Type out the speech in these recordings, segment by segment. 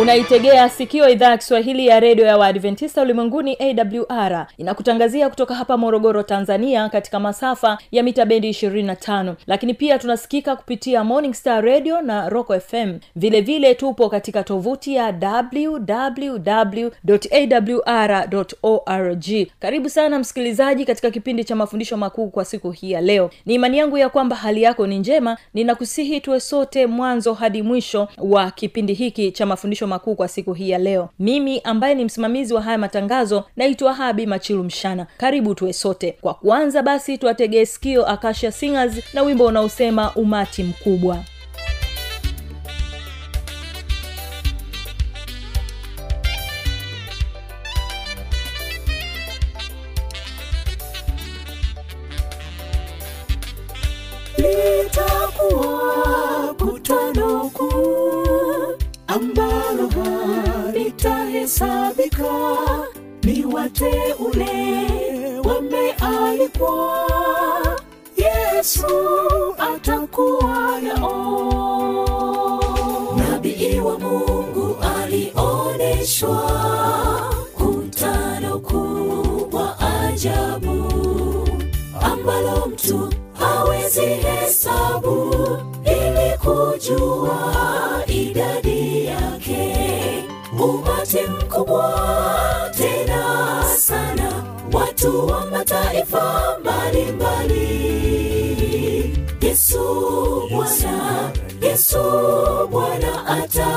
unaitegea sikio idhaa ya kiswahili ya redio ya waadventista ulimwenguni awr inakutangazia kutoka hapa morogoro tanzania katika masafa ya mita bendi 25 lakini pia tunasikika kupitia morning star radio na rock fm vilevile vile tupo katika tovuti ya wwwawr org. Karibu sana msikilizaji katika kipindi cha mafundisho makuu kwa siku hii ya leo. Ni imani yangu ya kwamba hali yako ni njema. Ninakusihi tuwe sote mwanzo hadi mwisho wa kipindi hiki cha mafundisho makuu kwa siku hii ya leo. Mimi ambaye ni msimamizi wa haya matangazo naitwa habi machilu mshana. Karibu tuwe sote. Kwa kuanza basi tuwategee sikio akasha singers na wimbo unaosema umati mkubwa halitahesabika ni wateule wamealikwa. Yesu yesu bwana yesu bwana atakuwa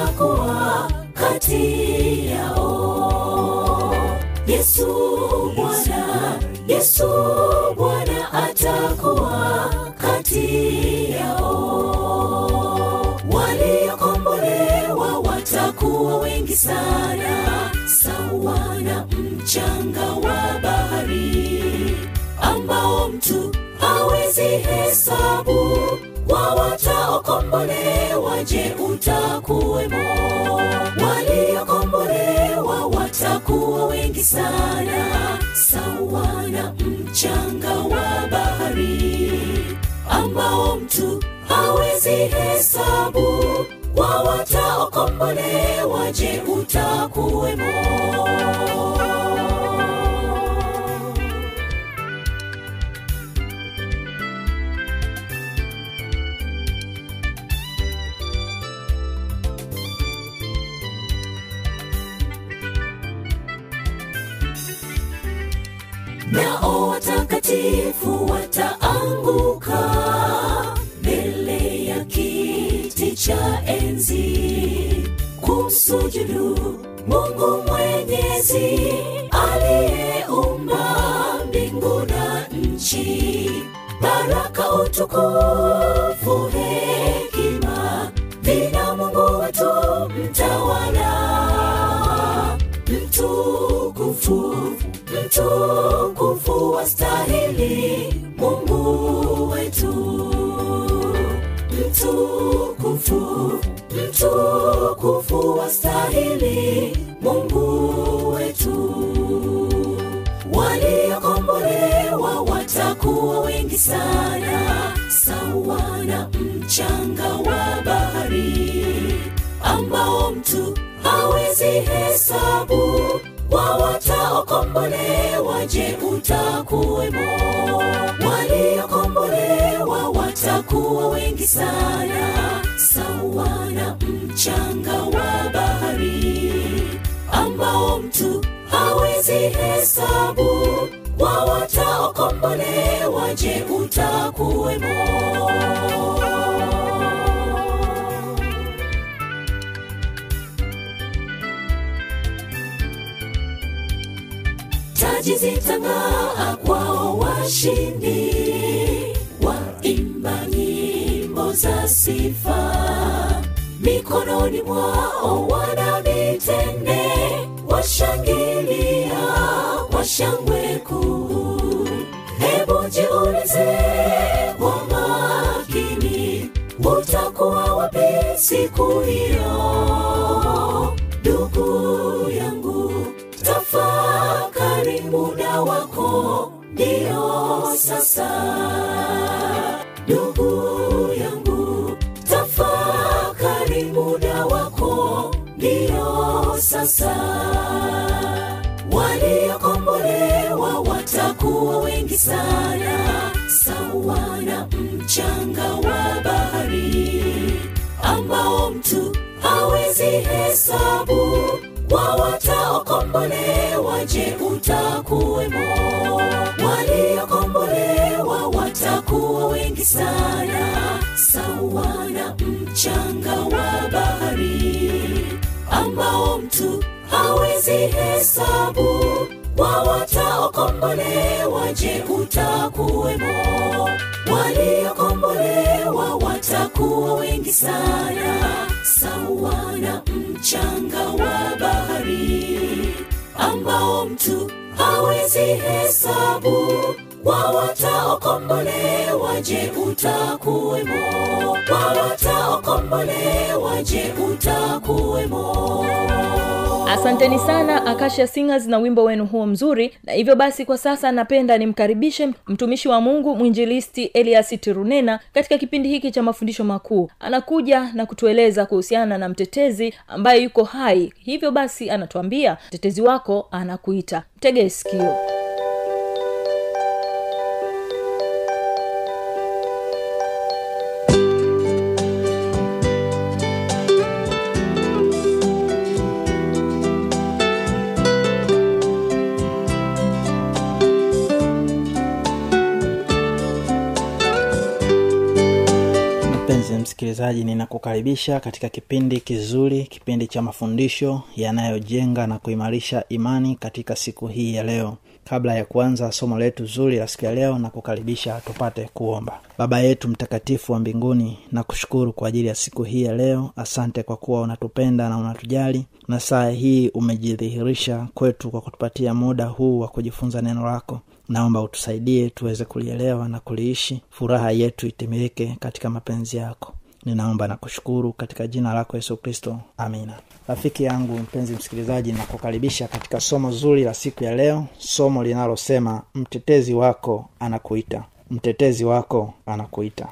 hesabu wa utakuwemo taji zitang'aa za sifa mikononi mwao wana mitende washangilia shangwe kuu. Hebu jiulize siku hiyo. Ndugu yangu tafakari muda wako. Ndiyo sasa. Ndugu yangu tafakari muda wako. Ndiyo sasa. Waliokombolewa watakuwa wengi sana. Sawa na mchanga hawezi hesabu kwa wataokombolewa je utakuwemo? Waliokombolewa watakuwa wengi sana sawa na mchanga wa bahari ambao mtu hawezi hesabu. Kwa wataokombolewa je utakuwemo? Waliokombolewa watakuwa wengi sana sawa na mchanga wa bahari ambao mtu hawezi hesabu kwa wataokombolewa je utakuwemo? Wawataokombolewa, je utakuwemo? Asanteni sana akasha singers na wimbo wenu huo mzuri. Na hivyo basi kwa sasa napenda nimkaribishe mtumishi wa mungu mwinjilisti elias tirunena katika kipindi hiki cha mafundisho makuu. Anakuja na kutueleza kuhusiana na mtetezi ambaye yuko hai. Hivyo basi anatuambia mtetezi wako anakuita. Mtege sikio msikilizaji ninakukaribisha katika kipindi kizuri kipindi cha mafundisho yanayojenga na kuimarisha imani katika siku hii ya leo. Kabla ya kuanza somo letu zuri la siku ya leo na kukaribisha tupate kuomba. Baba yetu mtakatifu wa mbinguni na kushukuru kwa ajili ya siku hii ya leo. Asante kwa kuwa unatupenda na unatujali na saa hii umejidhihirisha kwetu kwa kutupatia muda huu wa kujifunza neno lako. Naomba utusaidie tuweze kulielewa na kuliishi. Furaha yetu itimilike katika mapenzi yako ninaomba na kushukuru katika jina lako yesu kristo. Amina. Rafiki yangu mpenzi msikilizaji nakukaribisha katika somo zuri la siku ya leo somo linalosema mtetezi wako anakuita. Mtetezi wako anakuita.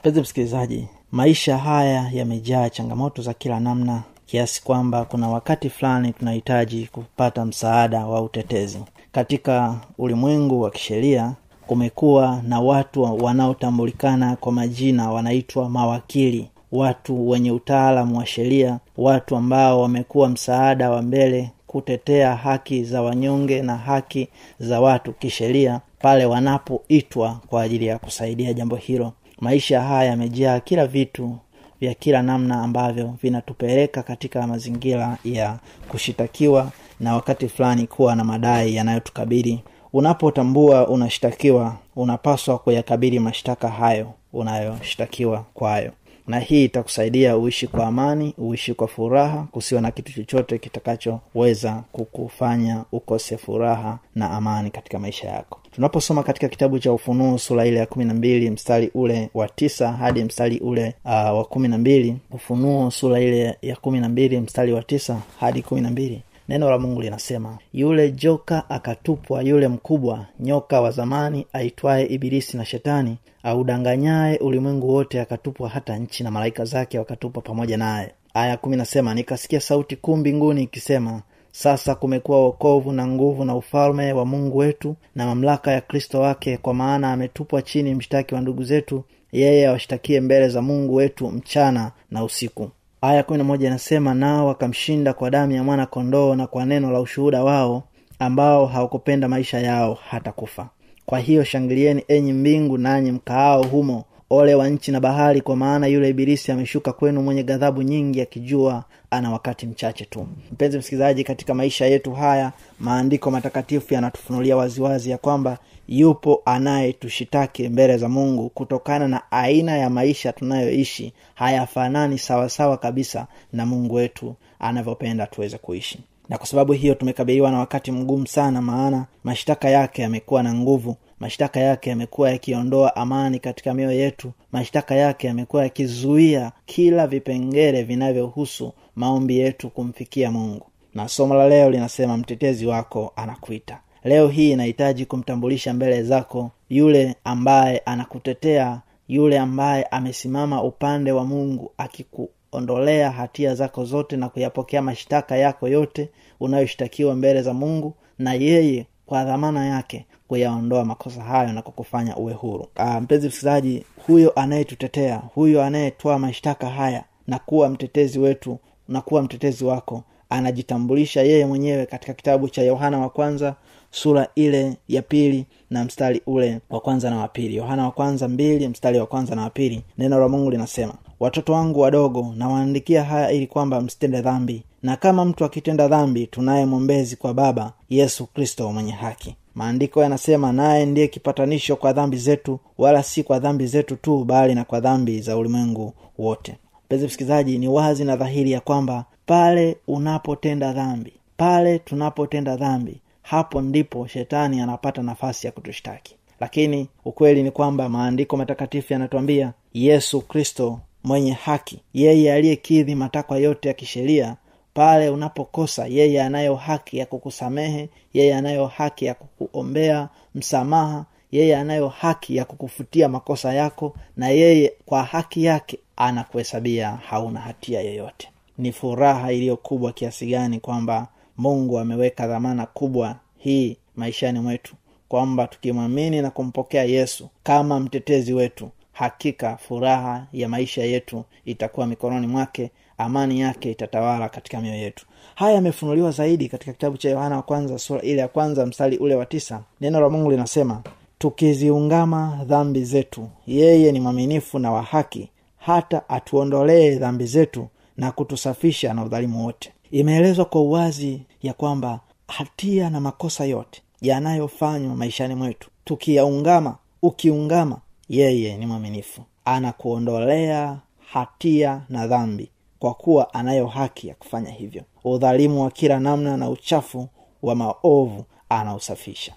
Mpenzi msikilizaji maisha haya yamejaa changamoto za kila namna kiasi kwamba kuna wakati fulani tunahitaji kupata msaada wa utetezi. Katika ulimwengu wa kisheria kumekuwa na watu wanaotambulikana kwa majina wanaitwa mawakili watu wenye utaalamu wa sheria watu ambao wamekuwa msaada wa mbele kutetea haki za wanyonge na haki za watu kisheria pale wanapoitwa kwa ajili ya kusaidia jambo hilo. Maisha haya yamejaa kila vitu vya kila namna ambavyo vinatupeleka katika mazingira ya kushitakiwa na wakati fulani kuwa na madai yanayotukabili unapotambua unashtakiwa unapaswa kuyakabili mashtaka hayo unayoshtakiwa kwayo. Na hii itakusaidia uishi kwa amani uishi kwa furaha kusiwa na kitu chochote kitakachoweza kukufanya ukose furaha na amani katika maisha yako. Tunaposoma katika kitabu cha ufunuo sura ile ya kumi na mbili mstari ule wa tisa hadi mstari ule uh, wa kumi na mbili. Ufunuo sura ile ya kumi na mbili mstari wa tisa hadi kumi na mbili neno la mungu linasema yule joka akatupwa yule mkubwa nyoka wa zamani aitwaye ibilisi na shetani audanganyaye ulimwengu wote akatupwa hata nchi na malaika zake wakatupwa pamoja naye. Aya kumi nasema nikasikia sauti kuu mbinguni ikisema sasa kumekuwa wokovu na nguvu na ufalme wa mungu wetu na mamlaka ya kristo wake kwa maana ametupwa chini mshtaki wa ndugu zetu yeye awashtakie mbele za mungu wetu mchana na usiku aya kumi na moja inasema nao wakamshinda kwa damu ya mwana kondoo na kwa neno la ushuhuda wao ambao hawakupenda maisha yao hata kufa kwa hiyo shangilieni enyi mbingu nanyi mkaao humo ole wa nchi na bahari kwa maana yule ibilisi ameshuka kwenu mwenye ghadhabu nyingi akijua ana wakati mchache tu. Mpenzi msikilizaji katika maisha yetu haya maandiko matakatifu yanatufunulia waziwazi ya kwamba yupo anayetushitaki mbele za mungu kutokana na aina ya maisha tunayoishi. Hayafanani sawasawa kabisa na mungu wetu anavyopenda tuweze kuishi. Na kwa sababu hiyo tumekabiliwa na wakati mgumu sana maana mashtaka yake yamekuwa na nguvu. Mashtaka yake yamekuwa yakiondoa amani katika mioyo yetu. Mashtaka yake yamekuwa yakizuia kila vipengele vinavyohusu maombi yetu kumfikia mungu. Na somo la leo linasema mtetezi wako anakuita leo hii inahitaji kumtambulisha mbele zako yule ambaye anakutetea yule ambaye amesimama upande wa mungu akikuondolea hatia zako zote na kuyapokea mashtaka yako yote unayoshtakiwa mbele za mungu na yeye kwa dhamana yake kuyaondoa makosa hayo na kukufanya uwe huru. Aa, mpenzi msikilizaji huyo anayetutetea huyo anayetoa mashtaka haya na kuwa mtetezi wetu na kuwa mtetezi wako anajitambulisha yeye mwenyewe katika kitabu cha yohana wa kwanza sura ile ya pili na mstari ule wa kwanza na wa yohana wa kwanza mbili mstari wa kwanza na wa neno la mungu linasema watoto wangu wadogo nawaandikia haya ili kwamba msitende dhambi. Na kama mtu akitenda dhambi tunaye mwombezi kwa baba yesu kristo mwenye haki. Maandiko yanasema naye ndiye kipatanisho kwa dhambi zetu wala si kwa dhambi zetu tu bali na kwa dhambi za ulimwengu wote. Mpenzi msikilizaji ni wazi na dhahiri ya kwamba pale unapotenda dhambi pale tunapotenda dhambi hapo ndipo shetani anapata nafasi ya kutushtaki. Lakini ukweli ni kwamba maandiko matakatifu yanatuambia yesu kristo mwenye haki yeye aliyekidhi matakwa yote ya kisheria pale unapokosa yeye anayo haki ya kukusamehe yeye anayo haki ya kukuombea msamaha yeye anayo haki ya kukufutia makosa yako na yeye kwa haki yake anakuhesabia hauna hatia yoyote. Ni furaha iliyo kubwa kiasi gani kwamba mungu ameweka dhamana kubwa hii maishani mwetu kwamba tukimwamini na kumpokea yesu kama mtetezi wetu hakika furaha ya maisha yetu itakuwa mikononi mwake amani yake itatawala katika mioyo yetu. Haya yamefunuliwa zaidi katika kitabu cha yohana wa kwanza sura ile ya kwanza mstari ule wa tisa. Neno la mungu linasema tukiziungama dhambi zetu yeye ni mwaminifu na wa haki hata atuondolee dhambi zetu na kutusafisha na udhalimu wote. Imeelezwa kwa uwazi ya kwamba hatia na makosa yote yanayofanywa maishani mwetu tukiyaungama ukiungama yeye ni mwaminifu. Anakuondolea hatia na dhambi kwa kuwa anayo haki ya kufanya hivyo. Udhalimu wa kila namna na uchafu wa maovu anausafisha.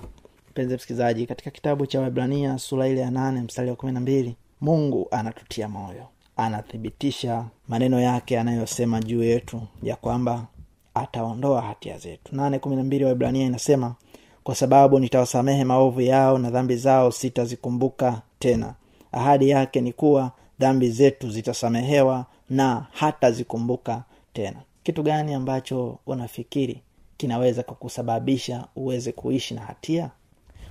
Mpenzi msikilizaji katika kitabu cha wibrania sura ile ya nane mstari wa kumi na mbili mungu anatutia moyo. Anathibitisha maneno yake anayosema juu yetu ya kwamba ataondoa hatia zetu. Nane kumi na mbili waibrania inasema kwa sababu nitawasamehe maovu yao na dhambi zao sitazikumbuka tena. Ahadi yake ni kuwa dhambi zetu zitasamehewa na hatazikumbuka tena. Kitu gani ambacho unafikiri kinaweza kukusababisha uweze kuishi na hatia?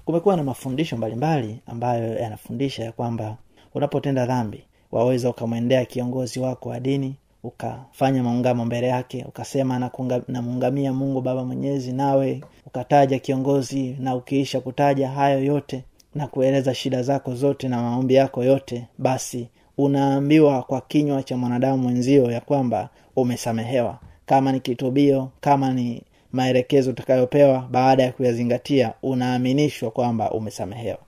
Kumekuwa na mafundisho mbalimbali ambayo yanafundisha ya kwamba unapotenda dhambi waweza ukamwendea kiongozi wako wa dini ukafanya maungamo mbele yake ukasema namuungamia mungu baba mwenyezi nawe ukataja kiongozi na ukiisha kutaja hayo yote na kueleza shida zako zote na maombi yako yote basi unaambiwa kwa kinywa cha mwanadamu mwenzio ya kwamba umesamehewa. Kama ni kitubio kama ni maelekezo utakayopewa baada ya kuyazingatia unaaminishwa kwamba umesamehewa.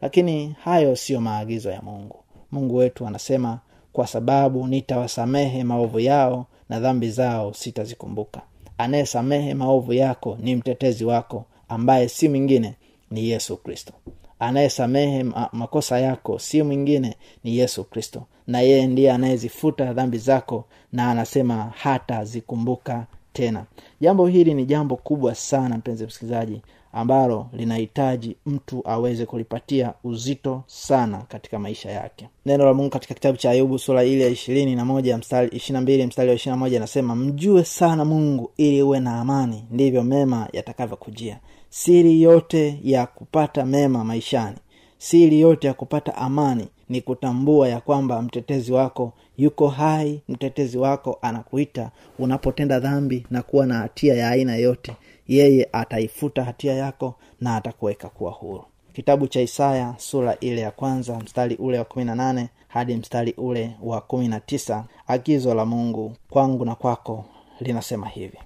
Lakini hayo siyo maagizo ya mungu. Mungu wetu anasema kwa sababu nitawasamehe maovu yao na dhambi zao sitazikumbuka. Anayesamehe maovu yako ni mtetezi wako ambaye si mwingine ni yesu kristo. Anayesamehe makosa yako si mwingine ni yesu kristo na yeye ndiye anayezifuta dhambi zako na anasema hata zikumbuka tena. Jambo hili ni jambo kubwa sana mpenzi msikilizaji ambalo linahitaji mtu aweze kulipatia uzito sana katika maisha yake. Neno la mungu katika kitabu cha ayubu sura ile ya ishirini na moja ishirina mbili mstari wa ishirina moja anasema mjue sana mungu ili uwe na amani ndivyo mema yatakavyokujia. Siri yote ya kupata mema maishani siri yote ya kupata amani ni kutambua ya kwamba mtetezi wako yuko hai mtetezi wako anakuita unapotenda dhambi na kuwa na hatia ya aina yote yeye ataifuta hatia yako na atakuweka kuwa huru. Kitabu cha isaya sura ile ya kwanza mstari ule wa kumi na nane hadi mstari ule wa kumi na tisa agizo la mungu kwangu na kwako linasema hivi.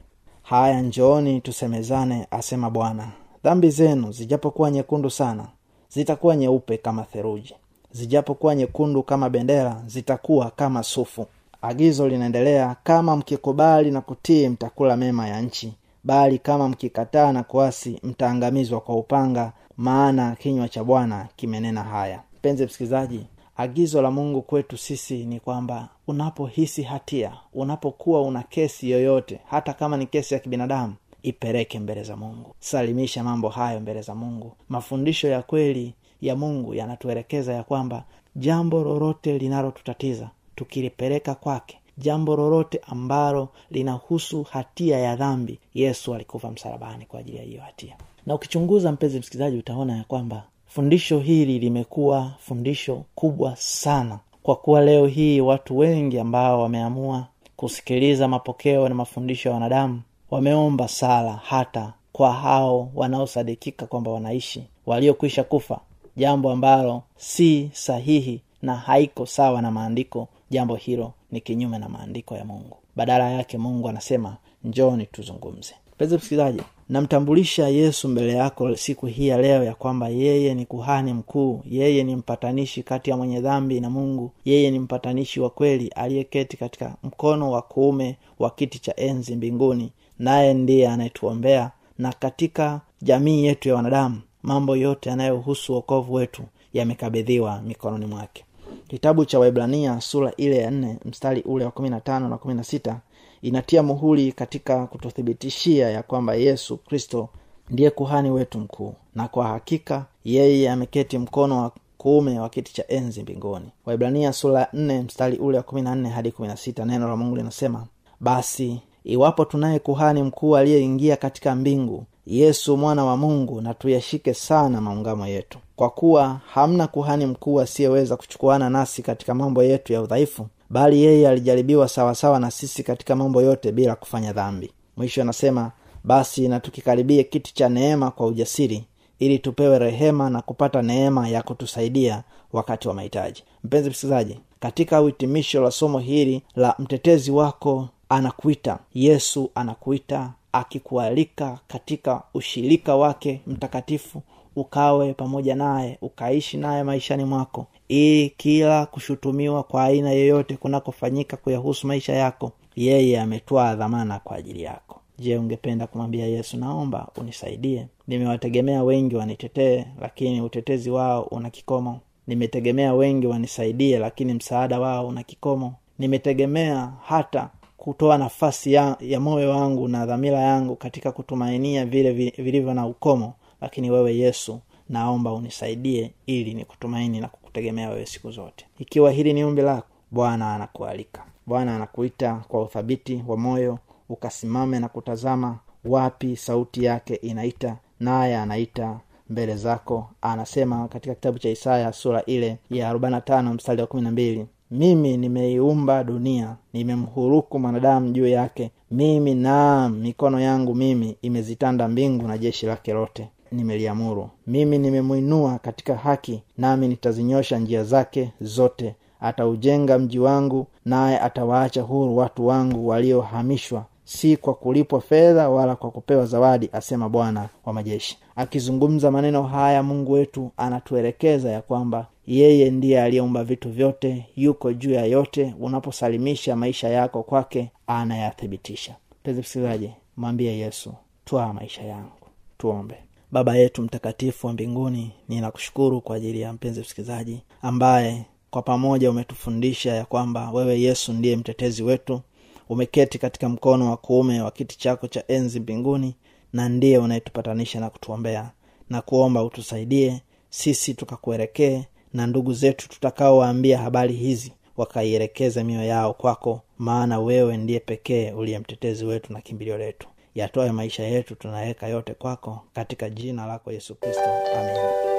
Haya njooni tusemezane asema bwana. Dhambi zenu zijapokuwa nyekundu sana zitakuwa nyeupe kama theruji zijapokuwa nyekundu kama bendera zitakuwa kama sufu. Agizo linaendelea kama mkikubali na kutii mtakula mema ya nchi bali kama mkikataa na kuasi mtaangamizwa kwa upanga maana kinywa cha bwana kimenena haya. Mpenzi msikilizaji agizo la mungu kwetu sisi ni kwamba unapohisi hatia unapokuwa una kesi yoyote hata kama ni kesi ya kibinadamu ipeleke mbele za mungu. Salimisha mambo hayo mbele za mungu. Mafundisho ya kweli ya mungu yanatuelekeza ya kwamba jambo lolote linalotutatiza tukilipeleka kwake jambo lolote ambalo linahusu hatia ya dhambi yesu alikufa msalabani kwa ajili ya hiyo hatia. Na ukichunguza mpenzi msikilizaji utaona ya kwamba fundisho hili limekuwa fundisho kubwa sana kwa kuwa leo hii watu wengi ambao wameamua kusikiliza mapokeo na mafundisho ya wanadamu wameomba sala hata kwa hao wanaosadikika kwamba wanaishi waliokwisha kufa jambo ambalo si sahihi na haiko sawa na maandiko jambo hilo ni kinyume na maandiko ya mungu. Badala yake mungu anasema njoni tuzungumze. Mpenzi msikilizaji namtambulisha yesu mbele yako siku hii ya leo ya kwamba yeye ni kuhani mkuu yeye ni mpatanishi kati ya mwenye dhambi na mungu yeye ni mpatanishi wa kweli aliyeketi katika mkono wa kuume wa kiti cha enzi mbinguni naye ndiye anayetuombea na katika jamii yetu ya wanadamu mambo yote yanayohusu wokovu wetu yamekabidhiwa mikononi mwake kitabu cha waibrania sura ile ya nne mstari ule wa kumi na tano na kumi na sita inatia muhuri katika kututhibitishia ya kwamba yesu kristo ndiye kuhani wetu mkuu na kwa hakika yeye ameketi mkono wa kuume wa kiti cha enzi mbinguni. Waibrania sura ya nne mstari ule wa kumi na nne hadi kumi na sita neno la mungu linasema basi iwapo tunaye kuhani mkuu aliyeingia katika mbingu yesu mwana wa mungu na tuyashike sana maungamo yetu. Kwa kuwa hamna kuhani mkuu asiyeweza kuchukuana nasi katika mambo yetu ya udhaifu bali yeye alijaribiwa sawasawa na sisi katika mambo yote bila kufanya dhambi. Mwisho anasema basi na tukikaribie kiti cha neema kwa ujasiri ili tupewe rehema na kupata neema ya kutusaidia wakati wa mahitaji. Mpenzi msikilizaji katika uhitimisho la somo hili la mtetezi wako anakuita yesu anakuita akikualika katika ushirika wake mtakatifu ukawe pamoja naye ukaishi naye maishani mwako ili kila kushutumiwa kwa aina yoyote kunakofanyika kuyahusu maisha yako yeye ametwaa dhamana kwa ajili yako. Je ungependa kumwambia yesu naomba unisaidie? Nimewategemea wengi wanitetee lakini utetezi wao una kikomo. Nimetegemea wengi wanisaidie lakini msaada wao una kikomo. Nimetegemea hata kutoa nafasi ya, ya moyo wangu na dhamira yangu katika kutumainia vile vilivyo na ukomo lakini wewe yesu naomba unisaidie ili nikutumaini na kukutegemea wewe siku zote. Ikiwa hili ni umbi lako bwana anakualika. Bwana anakuita kwa uthabiti wa moyo ukasimame na kutazama wapi sauti yake inaita naye anaita mbele zako. Anasema katika kitabu cha isaya sura ile ya 45 mstari wa 12 mimi nimeiumba dunia nimemhuruku mwanadamu juu yake. Mimi naam mikono yangu mimi imezitanda mbingu na jeshi lake lote. Nimeliamuru. Mimi nimemwinua katika haki nami nitazinyosha njia zake zote. Ataujenga mji wangu naye atawaacha huru watu wangu waliohamishwa. Si kwa kulipwa fedha wala kwa kupewa zawadi asema bwana wa majeshi. Akizungumza maneno haya mungu wetu anatuelekeza ya kwamba yeye ndiye aliyeumba vitu vyote yuko juu ya yote. Unaposalimisha maisha yako kwake anayathibitisha. Mpenzi msikilizaji mwambie yesu twaa maisha yangu. Tuombe. Baba yetu mtakatifu wa mbinguni ninakushukuru kwa ajili ya mpenzi msikilizaji ambaye kwa pamoja umetufundisha ya kwamba wewe yesu ndiye mtetezi wetu. Umeketi katika mkono wa kuume wa kiti chako cha enzi mbinguni na ndiye unayetupatanisha na kutuombea. Na kuomba utusaidie sisi tukakuelekee na ndugu zetu tutakaowaambia habari hizi wakaielekeze mioyo yao kwako maana wewe ndiye pekee uliye mtetezi wetu na kimbilio letu. Yatoe maisha yetu tunaweka yote kwako katika jina lako yesu kristo. Amen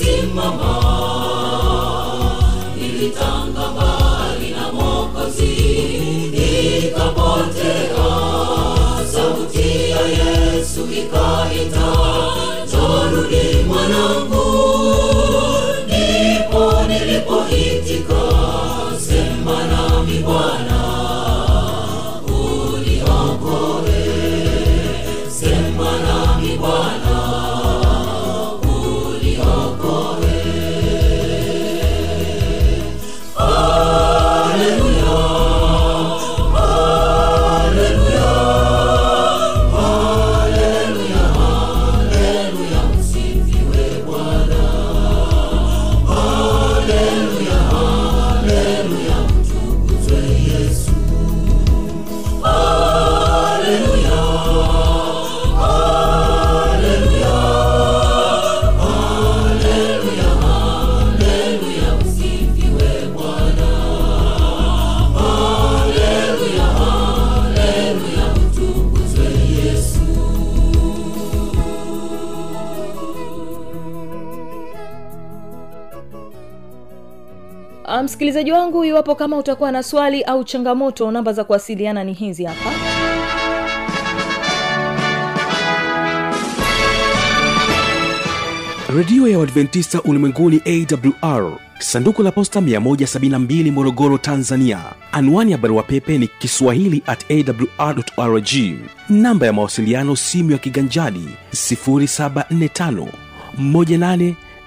niliposimama nilitanga mbali na mokozi nikapotea sauti ya yesu ikaita jorudi mwanangu msikilizaji wangu iwapo kama utakuwa na swali au changamoto namba za kuwasiliana ni hizi hapa. Redio ya uadventista ulimwenguni awr sanduku la posta 172 morogoro tanzania. Anwani ya barua pepe ni kiswahili at awrrg namba ya mawasiliano simu ya kiganjadi 745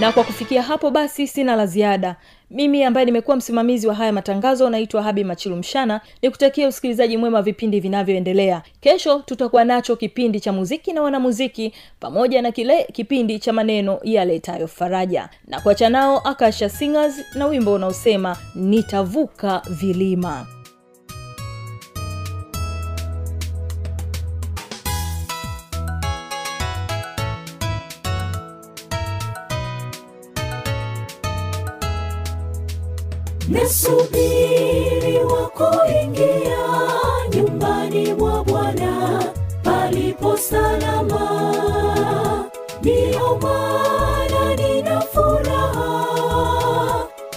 na kwa kufikia hapo basi sina la ziada. Mimi ambaye nimekuwa msimamizi wa haya matangazo naitwa habi machilu mshana nikutakia usikilizaji mwema vipindi vinavyoendelea. Kesho tutakuwa nacho kipindi cha muziki na wanamuziki pamoja na kile kipindi cha maneno yaletayo faraja. Na kuacha nao akasha singers na wimbo unaosema nitavuka vilima nasubiri wakuingia nyumbani mwa bwana palipo salama. Ndiyo maana nina furaha.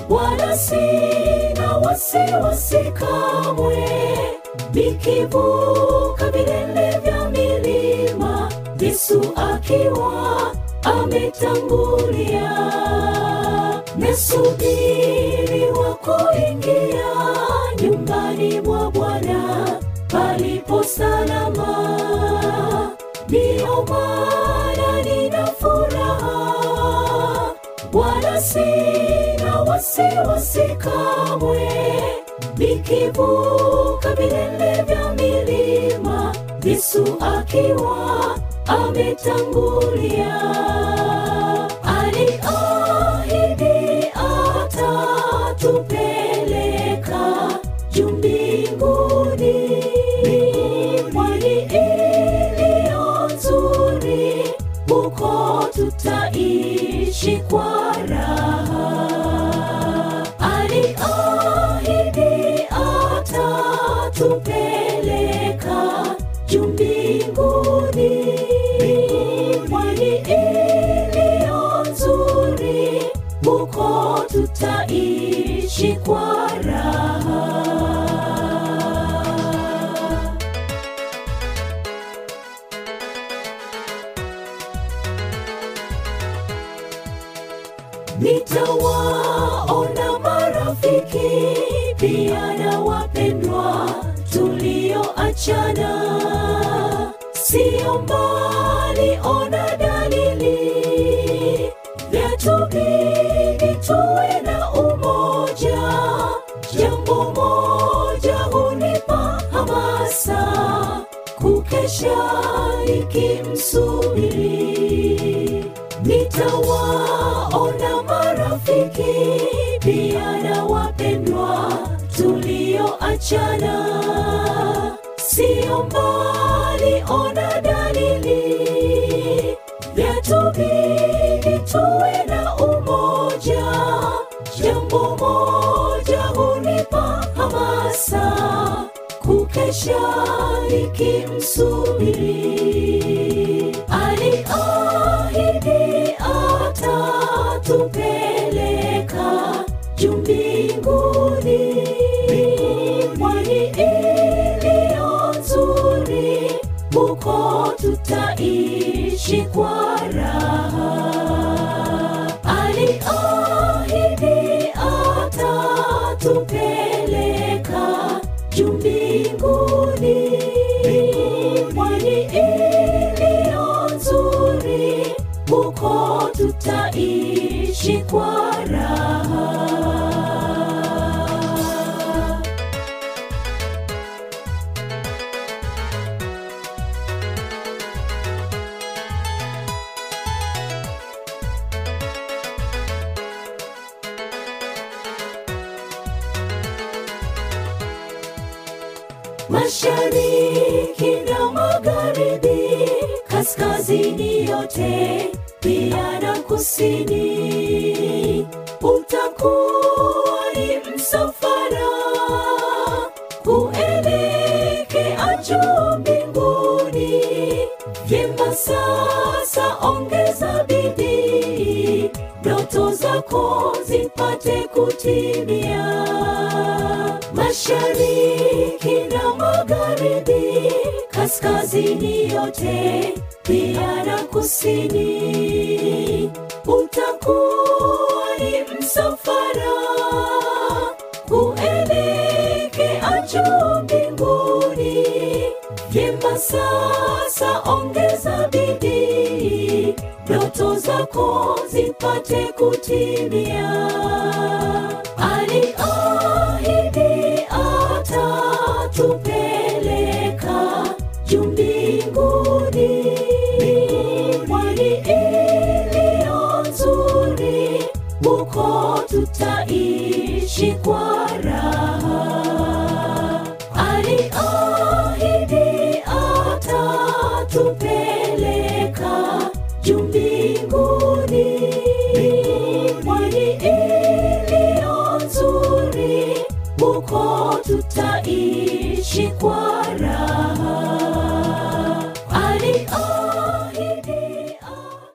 Wala sina wasiwasi kamwe. Nikivuka vilele vya milima yesu akiwa ametangulia. Nasubiri wa kuingia nyumbani mwa bwana palipo salama. Ndiyo maana nina furaha. Wala sina wasiwasi kamwe. Nikivuka vilele vya milima yesu akiwa ametangulia nitawaona mara marafiki pia na wapendwa tulioachana. Sio mbali ona dalili vyatubidi tuwe na umoja. Jambo moja hunipa hamasa kukesha nikimsubiri. Nitawaona mbali ona dalili yatubidi tuwe na umoja. Jambo moja hunipa hamasa kukesha nikimsubiri Whoa. Mashariki na magharibi kaskazini yote pia na kusini sasa ongeza bidii ndoto zako zipate kutimia